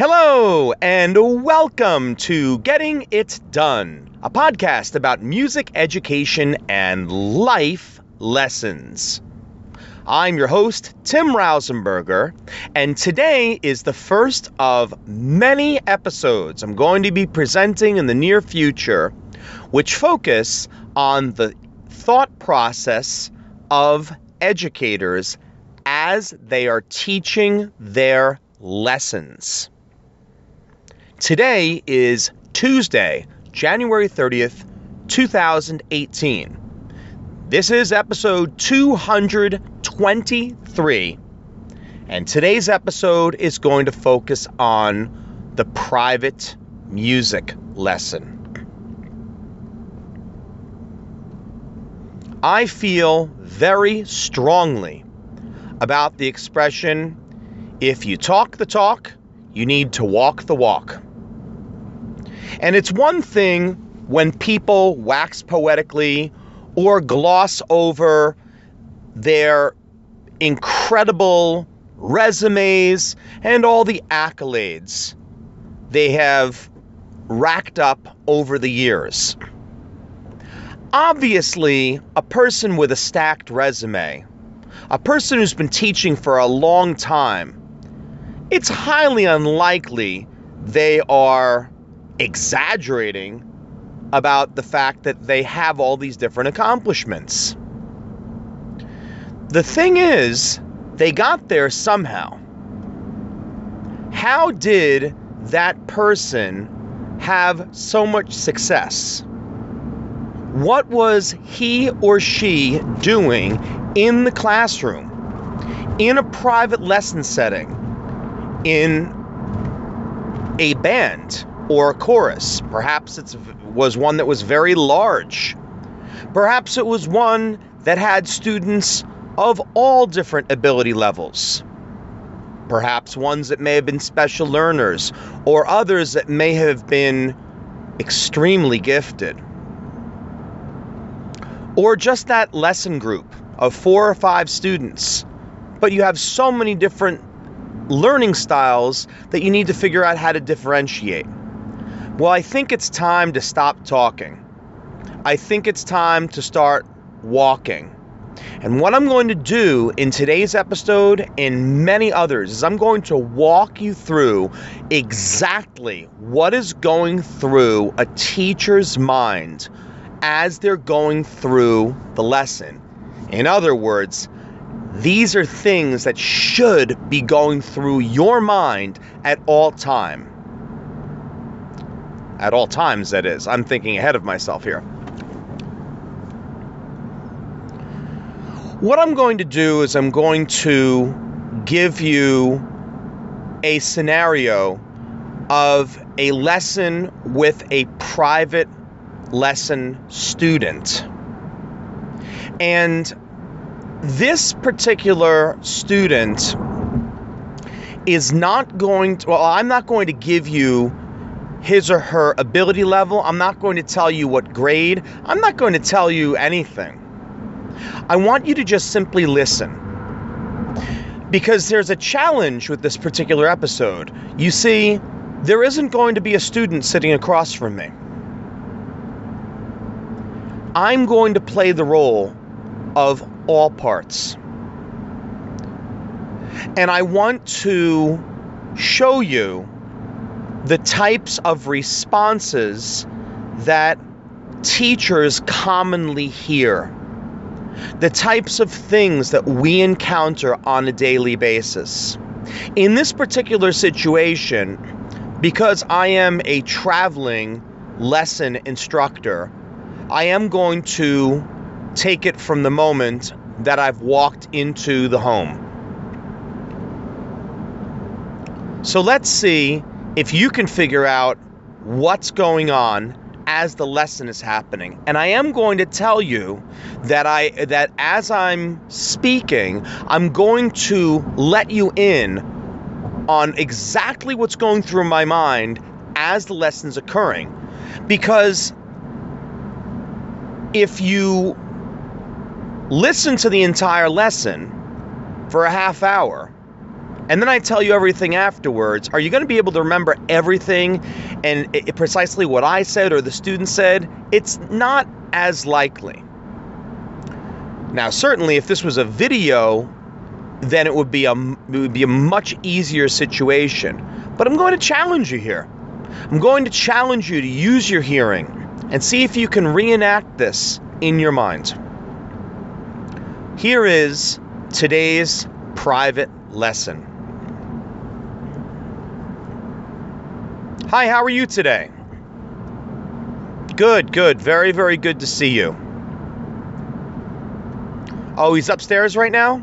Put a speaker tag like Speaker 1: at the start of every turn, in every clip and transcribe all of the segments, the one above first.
Speaker 1: Hello, and welcome to Getting It Done, a podcast about music education and life lessons. I'm your host, Tim Rausenberger, and today is the first of many episodes I'm going to be presenting in the near future, which focus on the thought process of educators as they are teaching their lessons. Today is Tuesday, January 30th, 2018. This is episode 223, and today's episode is going to focus on the private music lesson. I feel very strongly about the expression if you talk the talk, you need to walk the walk. And it's one thing when people wax poetically or gloss over their incredible resumes and all the accolades they have racked up over the years. Obviously, a person with a stacked resume, a person who's been teaching for a long time, it's highly unlikely they are exaggerating about the fact that they have all these different accomplishments. The thing is, they got there somehow. How did that person have so much success? What was he or she doing in the classroom, in a private lesson setting, in a band, or a chorus. Perhaps it was one that was very large. Perhaps it was one that had students of all different ability levels. Perhaps ones that may have been special learners, or others that may have been extremely gifted. Or just that lesson group of four or five students, but you have so many different learning styles that you need to figure out how to differentiate. Well, I think it's time to stop talking. I think it's time to start walking. And what I'm going to do in today's episode and many others is I'm going to walk you through exactly what is going through a teacher's mind as they're going through the lesson. In other words, these are things that should be going through your mind at all time at all times, that is. I'm thinking ahead of myself here. What I'm going to do is I'm going to give you a scenario of a lesson with a private lesson student. And this particular student is not going to, well, I'm not going to give you his or her ability level. I'm not going to tell you what grade. I'm not going to tell you anything. I want you to just simply listen. Because there's a challenge with this particular episode. You see, there isn't going to be a student sitting across from me. I'm going to play the role of all parts. And I want to show you the types of responses that teachers commonly hear, the types of things that we encounter on a daily basis. In this particular situation, because I am a traveling lesson instructor, I am going to take it from the moment that I've walked into the home. So let's see if you can figure out what's going on as the lesson is happening. And I am going to tell you that I that as I'm speaking, I'm going to let you in on exactly what's going through my mind as the lesson's occurring. Because if you listen to the entire lesson for a half hour and then I tell you everything afterwards, are you going to be able to remember everything and it, precisely what I said or the student said? It's not as likely. Now, certainly, if this was a video, then it would be a it would be a much easier situation. But I'm going to challenge you here. I'm going to challenge you to use your hearing and see if you can reenact this in your mind. Here is today's private lesson. Hi, how are you today? Good, good. Very, very good to see you. Oh, he's upstairs right now?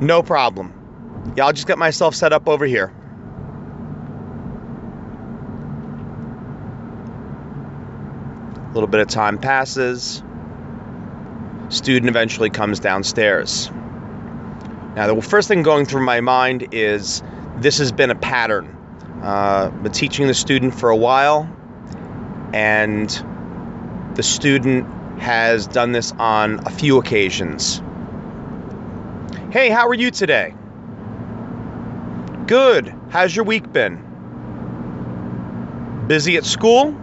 Speaker 1: No problem. Yeah, I'll just get myself set up over here. A little bit of time passes. Student eventually comes downstairs. Now, the first thing going through my mind is this has been a pattern uh, been teaching the student for a while, and the student has done this on a few occasions. Hey, how are you today? Good. How's your week been? Busy at school?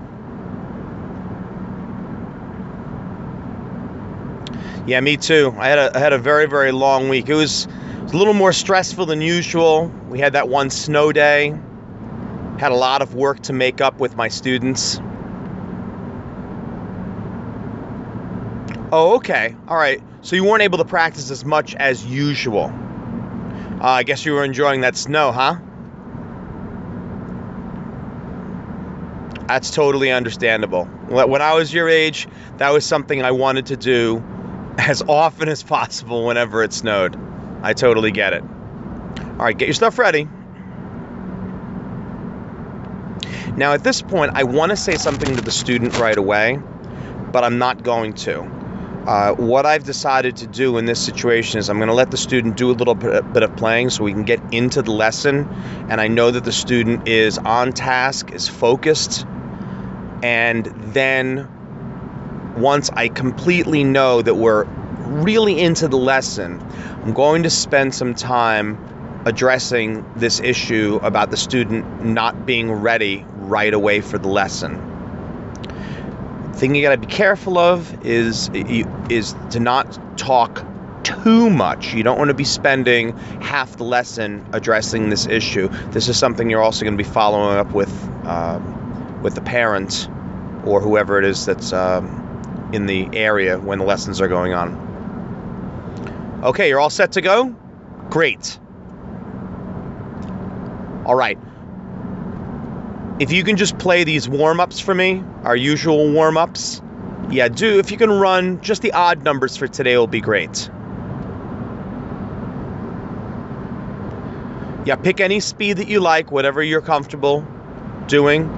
Speaker 1: Yeah, me too. I had a, I had a very, very long week. It was, it was a little more stressful than usual. We had that one snow day. Had a lot of work to make up with my students. Oh, okay. All right. So you weren't able to practice as much as usual. Uh, I guess you were enjoying that snow, huh? That's totally understandable. When I was your age, that was something I wanted to do as often as possible whenever it snowed. I totally get it. All right, get your stuff ready. Now, at this point, I want to say something to the student right away, but I'm not going to. Uh, what I've decided to do in this situation is I'm going to let the student do a little bit of playing so we can get into the lesson. And I know that the student is on task, is focused. And then once I completely know that we're really into the lesson, I'm going to spend some time addressing this issue about the student not being ready right away for the lesson. Thing you got to be careful of is is to not talk too much. You don't want to be spending half the lesson addressing this issue. This is something you're also going to be following up with uh, with the parent or whoever it is that's um, in the area when the lessons are going on. Okay, you're all set to go? Great. All right. If you can just play these warm ups for me, our usual warm ups, yeah, do. If you can run just the odd numbers for today, will be great. Yeah, pick any speed that you like, whatever you're comfortable doing.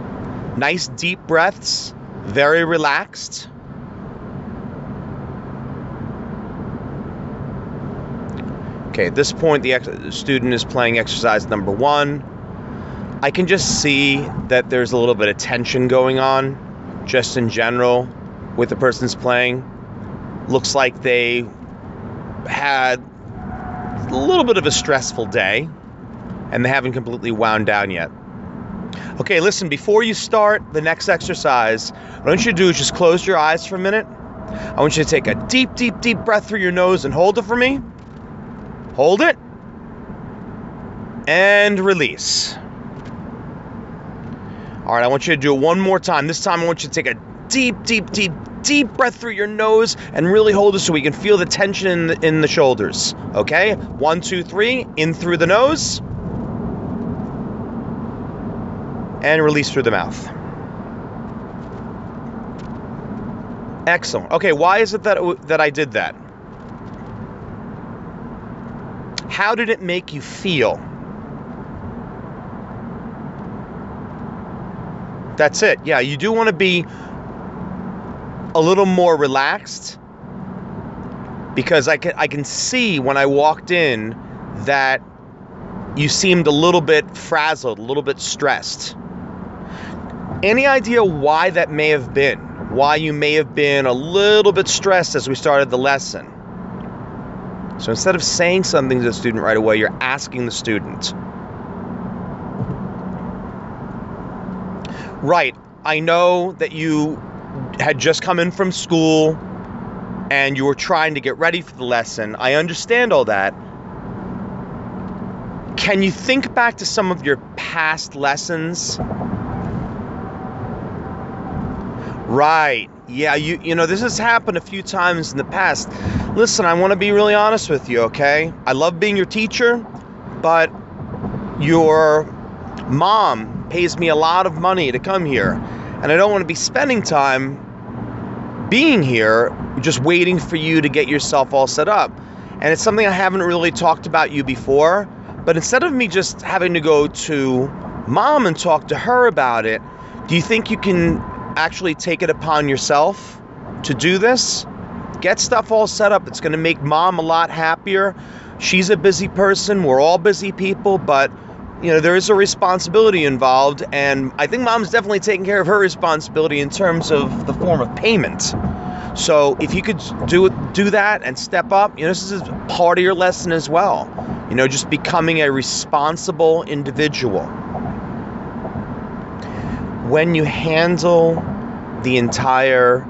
Speaker 1: Nice deep breaths, very relaxed. Okay, at this point, the, ex- student is playing exercise number one. I can just see that there's a little bit of tension going on, just in general, with the person's playing. Looks like they had a little bit of a stressful day, and they haven't completely wound down yet. Okay, listen, before you start the next exercise, what I want you to do is just close your eyes for a minute. I want you to take a deep, deep, deep breath through your nose and hold it for me. Hold it. And release. All right, I want you to do it one more time. This time, I want you to take a deep, deep, deep, deep breath through your nose and really hold it so we can feel the tension in the, in the shoulders. Okay? One, two, three. In through the nose. And release through the mouth. Excellent. Okay, why is it that, that I did that? How did it make you feel? That's it. Yeah, you do want to be a little more relaxed because I can I can see when I walked in that you seemed a little bit frazzled, a little bit stressed. Any idea why that may have been? Why you may have been a little bit stressed as we started the lesson? So instead of saying something to the student right away, you're asking the student. Right, I know that you had just come in from school and you were trying to get ready for the lesson. I understand all that. Can you think back to some of your past lessons? Right. Yeah, you you know, this has happened a few times in the past. Listen, I want to be really honest with you, okay? I love being your teacher, but your mom pays me a lot of money to come here, and I don't want to be spending time being here just waiting for you to get yourself all set up. And it's something I haven't really talked about you before, but instead of me just having to go to mom and talk to her about it, do you think you can actually take it upon yourself to do this. Get stuff all set up. It's going to make mom a lot happier. She's a busy person. We're all busy people, but you know there is a responsibility involved, and I think mom's definitely taking care of her responsibility in terms of the form of payment. So if you could do do that and step up, you know this is part of your lesson as well. You know, just becoming a responsible individual when you handle the entire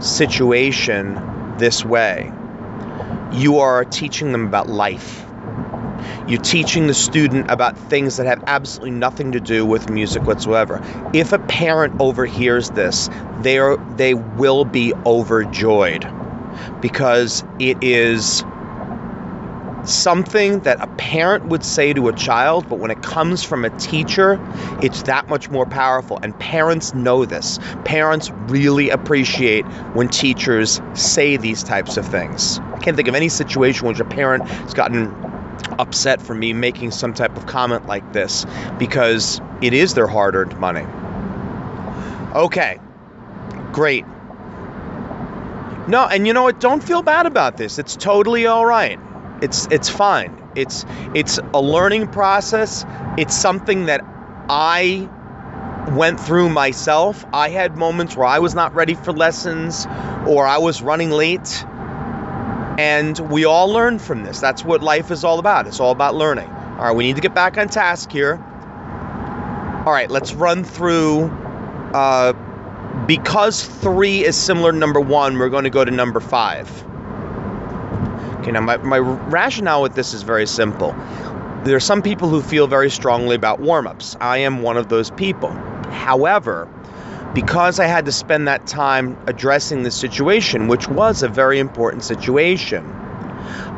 Speaker 1: situation this way, you are teaching them about life. You're teaching the student about things that have absolutely nothing to do with music whatsoever. If a parent overhears this, they are they will be overjoyed because it is something that a parent would say to a child, but when it comes from a teacher, it's that much more powerful. And parents know this. Parents really appreciate when teachers say these types of things. I can't think of any situation in which a parent has gotten upset for me making some type of comment like this because it is their hard earned money. Okay, great. No, and you know what? Don't feel bad about this. It's totally all right. It's it's fine. It's it's a learning process. It's something that I went through myself. I had moments where I was not ready for lessons or I was running late. And we all learn from this. That's what life is all about. It's all about learning. All right, we need to get back on task here. All right, let's run through. Uh, because three is similar to number one, we're going to go to number five. Okay, now my, my rationale with this is very simple. There are some people who feel very strongly about warm ups. I am one of those people. However, because I had to spend that time addressing the situation, which was a very important situation,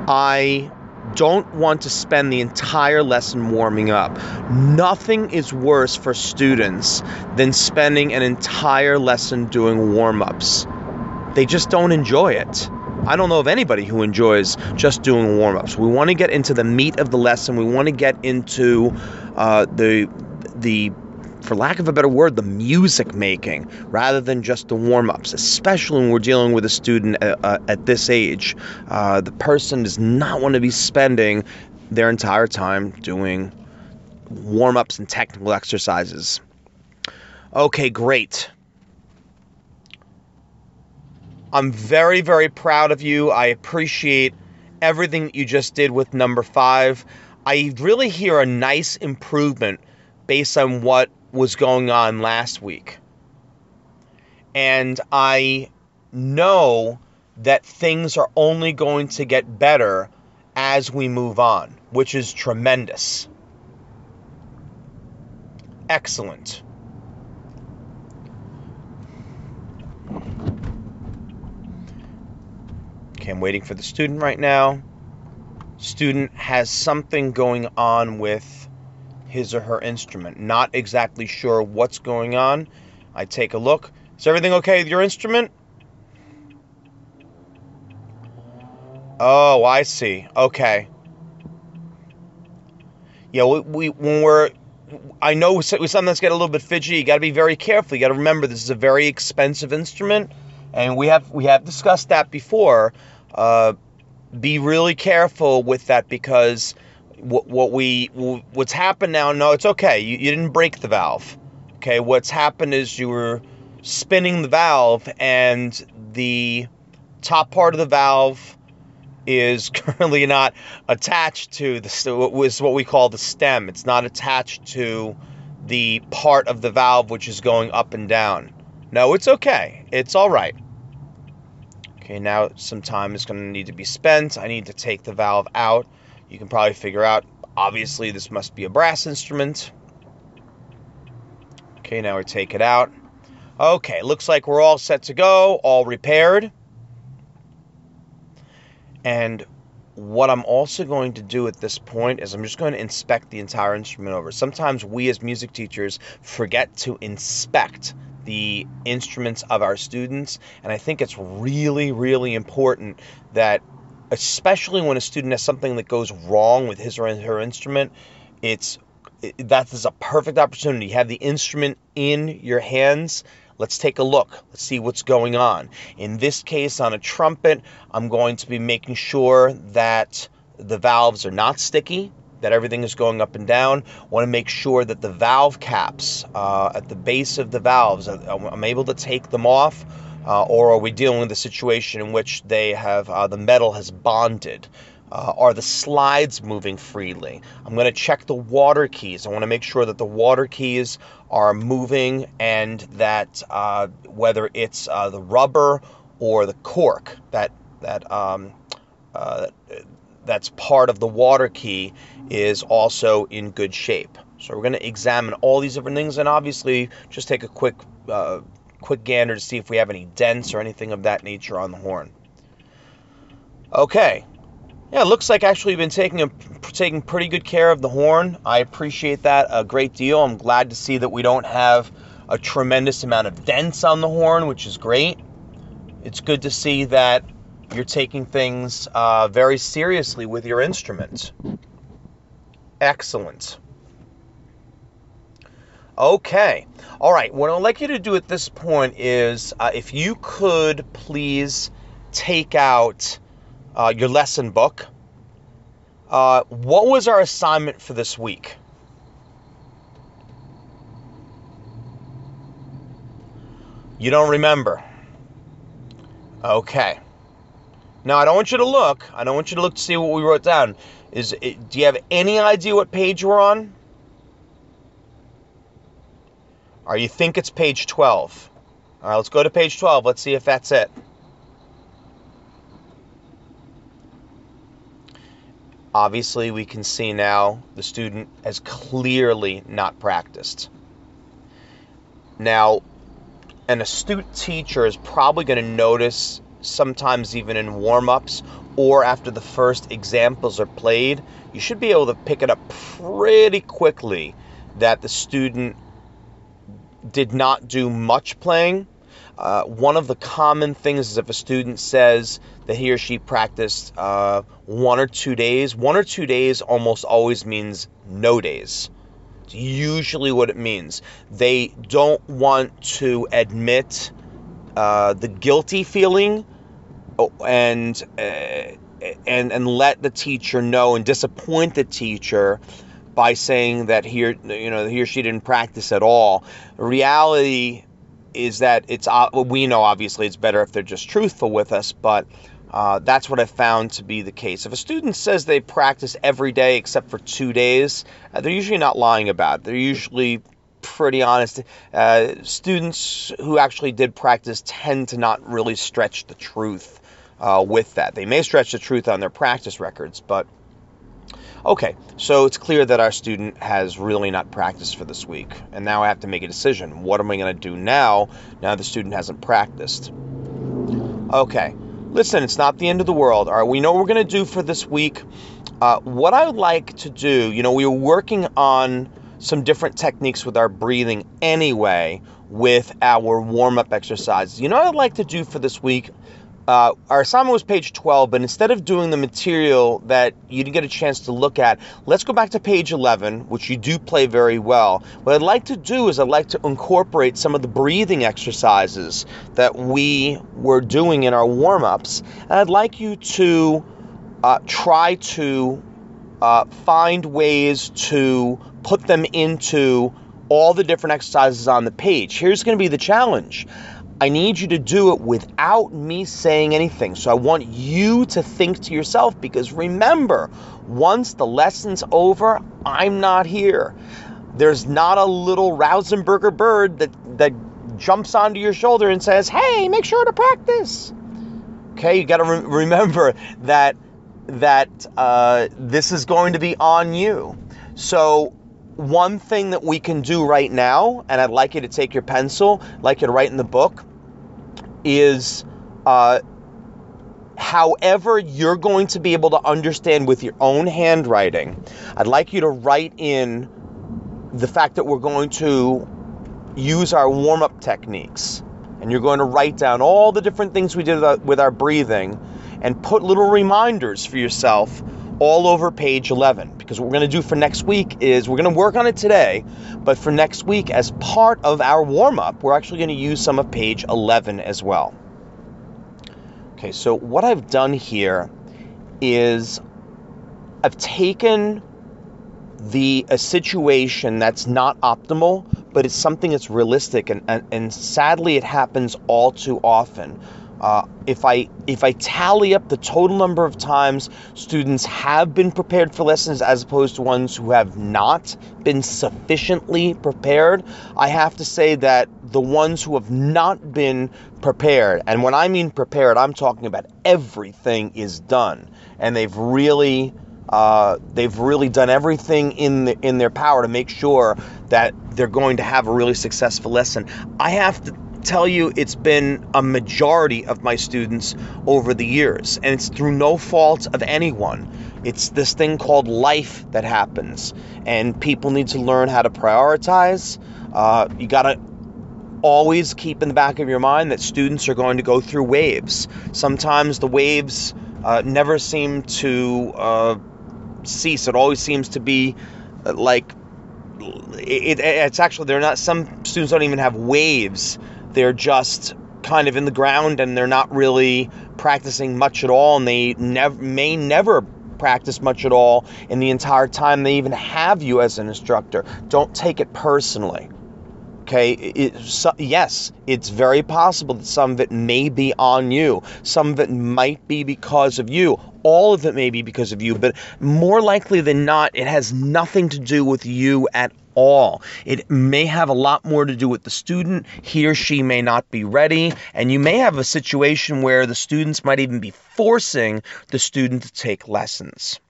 Speaker 1: I don't want to spend the entire lesson warming up. Nothing is worse for students than spending an entire lesson doing warm ups. They just don't enjoy it. I don't know of anybody who enjoys just doing warm ups. We want to get into the meat of the lesson. We want to get into uh, the the for lack of a better word, the music making rather than just the warm ups, especially when we're dealing with a student uh, uh, at this age. Uh, the person does not want to be spending their entire time doing warm ups and technical exercises. Okay, great. I'm very, very proud of you. I appreciate everything that you just did with number five. I really hear a nice improvement based on what was going on last week. And I know that things are only going to get better as we move on, which is tremendous. Excellent. Okay, I'm waiting for the student right now. Student has something going on with his or her instrument. Not exactly sure what's going on. I take a look. Is everything okay with your instrument? Oh, I see. Okay. Yeah, we, we when we're I know we sometimes get a little bit fidgety. You got to be very careful. You got to remember this is a very expensive instrument, and we have we have discussed that before. Uh, be really careful with that because what, what we what's happened now no it's okay you, you didn't break the valve okay what's happened is you were spinning the valve and the top part of the valve is currently not attached to the was what we call the stem. It's not attached to the part of the valve which is going up and down. No, it's okay. It's all right. Okay, now some time is going to need to be spent. I need to take the valve out. You can probably figure out, obviously, this must be a brass instrument. Okay, now we take it out. Okay, looks like we're all set to go, all repaired. And what I'm also going to do at this point is I'm just going to inspect the entire instrument over. Sometimes we as music teachers forget to inspect the instruments of our students, and I think it's really, really important that, especially when a student has something that goes wrong with his or her instrument, it's that is a perfect opportunity. Have the instrument in your hands Let's take a look. Let's see what's going on. In this case, on a trumpet, I'm going to be making sure that the valves are not sticky, that everything is going up and down. I want to make sure that the valve caps uh, at the base of the valves, I'm able to take them off. Uh, or are we dealing with a situation in which they have uh, the metal has bonded? Uh, are the slides moving freely? I'm going to check the water keys. I want to make sure that the water keys are moving and that uh, whether it's uh, the rubber or the cork that that um, uh, that's part of the water key is also in good shape. So we're going to examine all these different things and obviously just take a quick uh, quick gander to see if we have any dents or anything of that nature on the horn. Okay, yeah, it looks like actually you've been taking a, taking pretty good care of the horn. I appreciate that a great deal. I'm glad to see that we don't have a tremendous amount of dents on the horn, which is great. It's good to see that you're taking things uh, very seriously with your instrument. Excellent. Okay. All right. What I'd like you to do at this point is uh, if you could please take out uh, your lesson book. Uh, what was our assignment for this week? You don't remember. Okay. Now I don't want you to look. I don't want you to look to see what we wrote down. Is it, do you have any idea what page we're on? Or you think it's page 12? All right, let's go to page 12. Let's see if that's it. Obviously, we can see now the student has clearly not practiced. Now, an astute teacher is probably going to notice, sometimes even in warm ups or after the first examples are played, you should be able to pick it up pretty quickly that the student did not do much playing uh, one of the common things is if a student says that he or she practiced uh, one or two days, one or two days almost always means no days. It's usually what it means. They don't want to admit uh, the guilty feeling oh, and uh, and and let the teacher know and disappoint the teacher by saying that he or, you know he or she didn't practice at all. reality is that it's uh, we know obviously it's better if they're just truthful with us, but uh, that's what I found to be the case. If a student says they practice every day except for two days, uh, they're usually not lying about it. They're usually pretty honest. Uh, students who actually did practice tend to not really stretch the truth uh, with that. They may stretch the truth on their practice records, but Okay, so it's clear that our student has really not practiced for this week, and now I have to make a decision. What am I going to do now, now the student hasn't practiced? Okay, listen, it's not the end of the world. All right, we know what we're going to do for this week. Uh, what I would like to do, you know, we were working on some different techniques with our breathing anyway with our warm up exercises. You know what I'd like to do for this week? Uh, our assignment was page 12, but instead of doing the material that you didn't get a chance to look at, let's go back to page 11, which you do play very well. What I'd like to do is I'd like to incorporate some of the breathing exercises that we were doing in our warm ups, and I'd like you to uh, try to uh, find ways to put them into all the different exercises on the page. Here's going to be the challenge I need you to do it without me saying anything. So I want you to think to yourself because remember, once the lesson's over, I'm not here. There's not a little Rausenberger bird that, that jumps onto your shoulder and says, hey, make sure to practice. Okay, you got to re- remember that that uh, this is going to be on you. So one thing that we can do right now, and I'd like you to take your pencil, like you to write in the book, is uh, however you're going to be able to understand with your own handwriting. I'd like you to write in the fact that we're going to use our warm up techniques. And you're going to write down all the different things we did with our breathing and put little reminders for yourself all over page 11 because what we're going to do for next week is we're going to work on it today but for next week as part of our warm-up we're actually going to use some of page 11 as well. Okay so what i've done here is i've taken the a situation that's not optimal but it's something that's realistic and, and, and sadly it happens all too often uh, if I if I tally up the total number of times students have been prepared for lessons as opposed to ones who have not been sufficiently prepared, I have to say that the ones who have not been prepared, and when I mean prepared, I'm talking about everything is done, and they've really uh, they've really done everything in the, in their power to make sure that they're going to have a really successful lesson. I have to tell you it's been a majority of my students over the years, and it's through no fault of anyone. It's this thing called life that happens, and people need to learn how to prioritize. Uh, you got to always keep in the back of your mind that students are going to go through waves. Sometimes the waves uh, never seem to uh, cease, it always seems to be uh, like it, it's actually they're not some students don't even have waves they're just kind of in the ground and they're not really practicing much at all and they may never practice much at all in the entire time they even have you as an instructor. Don't take it personally okay? It, so, yes it's very possible that some of it may be on you. Some of it might be because of you all of it may be because of you but more likely than not it has nothing to do with you at all. It may have a lot more to do with the student. He or she may not be ready, and you may have a situation where the students might even be forcing the student to take lessons.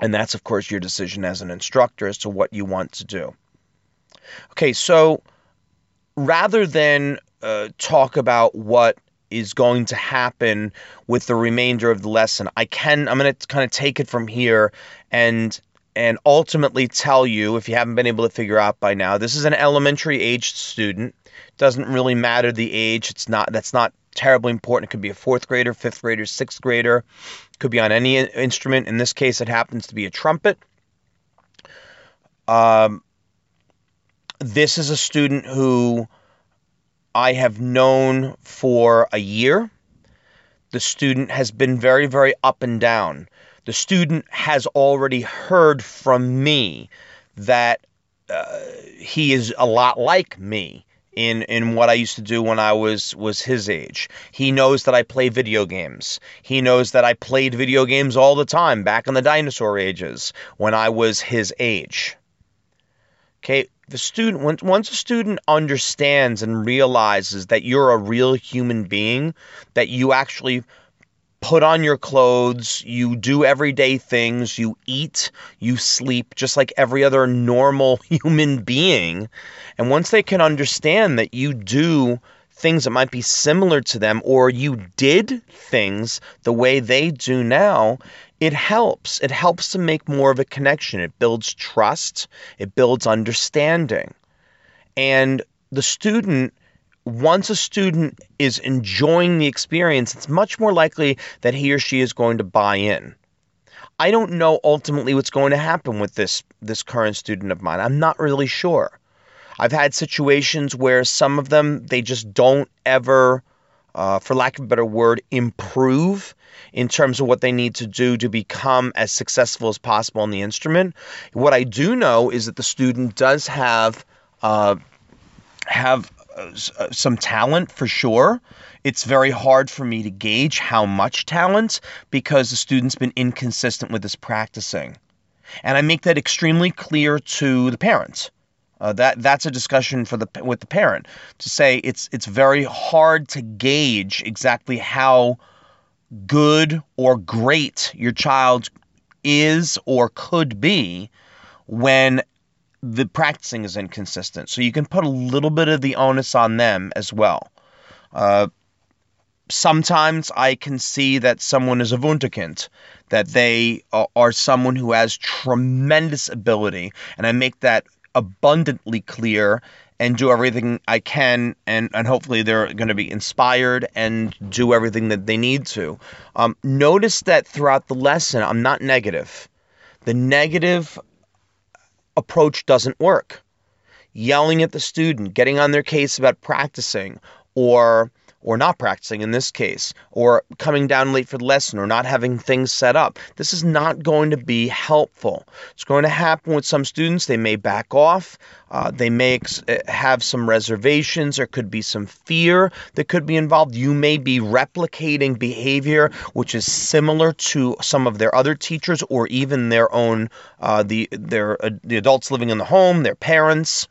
Speaker 1: And that's, of course, your decision as an instructor as to what you want to do. Okay, so rather than uh, talk about what is going to happen with the remainder of the lesson, I can, I'm going to kind of take it from here and and ultimately tell you, if you haven't been able to figure out by now, this is an elementary aged student. Doesn't really matter the age. It's not that's not terribly important. It could be a fourth grader, fifth grader, sixth grader. Could be on any instrument. In this case, it happens to be a trumpet. Um, this is a student who I have known for a year. The student has been very, very up and down the student has already heard from me that uh, he is a lot like me in in what I used to do when I was was his age. He knows that I play video games. He knows that I played video games all the time back in the dinosaur ages when I was his age. Okay, the student once a student understands and realizes that you're a real human being, that you actually put on your clothes, you do everyday things, you eat, you sleep just like every other normal human being. And once they can understand that you do things that might be similar to them or you did things the way they do now, it helps. It helps to make more of a connection. It builds trust, it builds understanding. And the student once a student is enjoying the experience, it's much more likely that he or she is going to buy in. I don't know ultimately what's going to happen with this this current student of mine. I'm not really sure. I've had situations where some of them they just don't ever, uh, for lack of a better word, improve in terms of what they need to do to become as successful as possible on the instrument. What I do know is that the student does have uh, have uh, some talent for sure. It's very hard for me to gauge how much talent because the student's been inconsistent with his practicing. And I make that extremely clear to the parents. Uh, that that's a discussion for the with the parent to say it's it's very hard to gauge exactly how good or great your child is or could be when the practicing is inconsistent. So you can put a little bit of the onus on them as well. Uh, sometimes I can see that someone is a Wunderkind, that they are someone who has tremendous ability, and I make that abundantly clear and do everything I can, and, and hopefully they're going to be inspired and do everything that they need to. Um, notice that throughout the lesson, I'm not negative. The negative approach doesn't work. Yelling at the student, getting on their case about practicing, or or not practicing in this case, or coming down late for the lesson, or not having things set up. This is not going to be helpful. It's going to happen with some students. They may back off. Uh, they may ex- uh, have some reservations. There could be some fear that could be involved. You may be replicating behavior which is similar to some of their other teachers, or even their own uh, the their uh, the adults living in the home, their parents.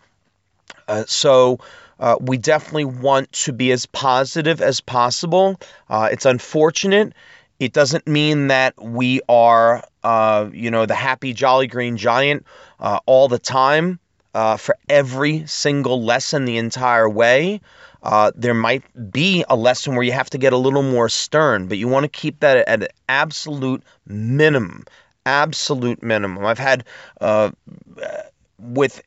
Speaker 1: Uh, so uh, we definitely want to be as positive as possible. Uh, it's unfortunate. It doesn't mean that we are, uh, you know, the happy, jolly green giant uh, all the time uh, for every single lesson the entire way. Uh, there might be a lesson where you have to get a little more stern, but you want to keep that at an absolute minimum. Absolute minimum. I've had with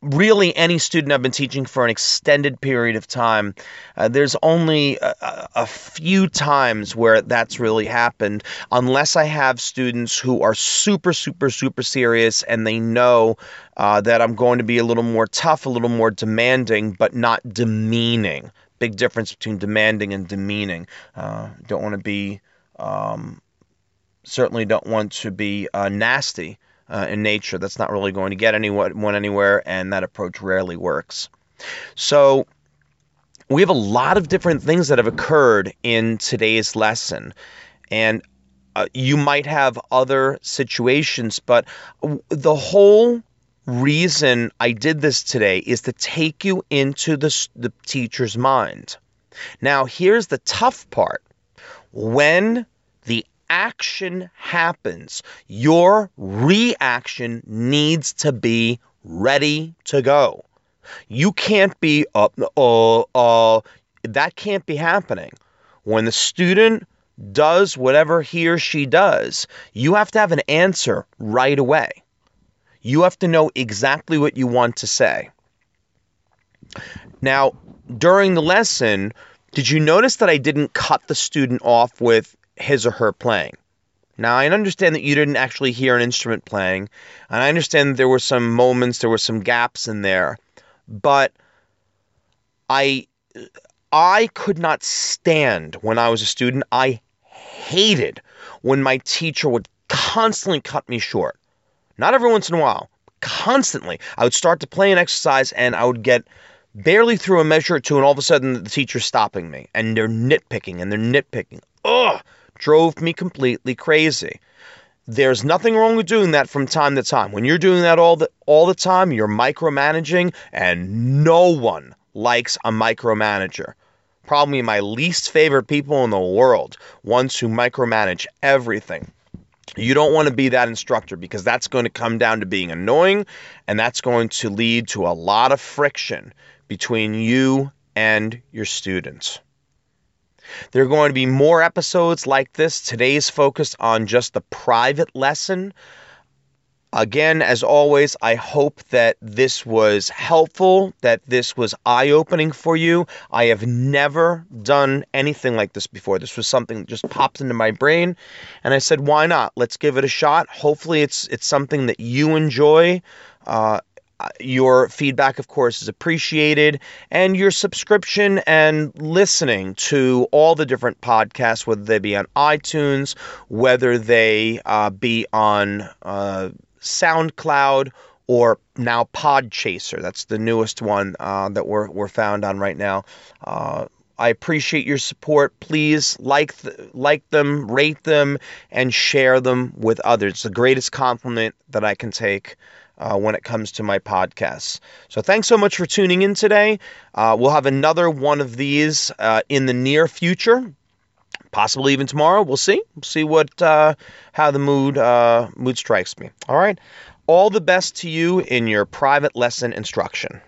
Speaker 1: really any student I've been teaching for an extended period of time, uh, there's only a, a, few times where that's really happened, unless I have students who are super, super, super serious and they know uh, that I'm going to be a little more tough, a little more demanding, but not demeaning. Big difference between demanding and demeaning. Uh, don't want to be, um, certainly don't want to be uh, nasty uh, in nature. That's not really going to get anyone anywhere, and that approach rarely works. So, we have a lot of different things that have occurred in today's lesson, and uh, you might have other situations, but the whole reason I did this today is to take you into the, the teacher's mind. Now, here's the tough part. When action happens, your reaction needs to be ready to go. You can't be, uh, uh, uh, that can't be happening. When the student does whatever he or she does, you have to have an answer right away. You have to know exactly what you want to say. Now, during the lesson, did you notice that I didn't cut the student off with, his or her playing. Now, I understand that you didn't actually hear an instrument playing, and I understand there were some moments, there were some gaps in there, but I I could not stand when I was a student. I hated when my teacher would constantly cut me short. Not every once in a while, constantly. I would start to play an exercise and I would get barely through a measure or two, and all of a sudden the teacher's stopping me and they're nitpicking and they're nitpicking. Ugh! Drove me completely crazy. There's nothing wrong with doing that from time to time. When you're doing that all the all the time, you're micromanaging and no one likes a micromanager. Probably my least favorite people in the world, ones who micromanage everything. You don't want to be that instructor because that's going to come down to being annoying and that's going to lead to a lot of friction between you and your students. There are going to be more episodes like this. Today's focused on just the private lesson. Again, as always, I hope that this was helpful, that this was eye opening for you. I have never done anything like this before. This was something that just popped into my brain, and I said, why not? Let's give it a shot. Hopefully, it's, it's something that you enjoy. Uh, your feedback, of course, is appreciated, and your subscription and listening to all the different podcasts, whether they be on iTunes, whether they uh, be on uh, SoundCloud, or now Podchaser. That's the newest one uh, that we're, we're found on right now. Uh, I appreciate your support. Please like th- like them, rate them, and share them with others. It's the greatest compliment that I can take uh, when it comes to my podcasts. So thanks so much for tuning in today. Uh, we'll have another one of these uh, in the near future, possibly even tomorrow. We'll see. We'll see what uh, how the mood uh, mood strikes me. All right. All the best to you in your private lesson instruction.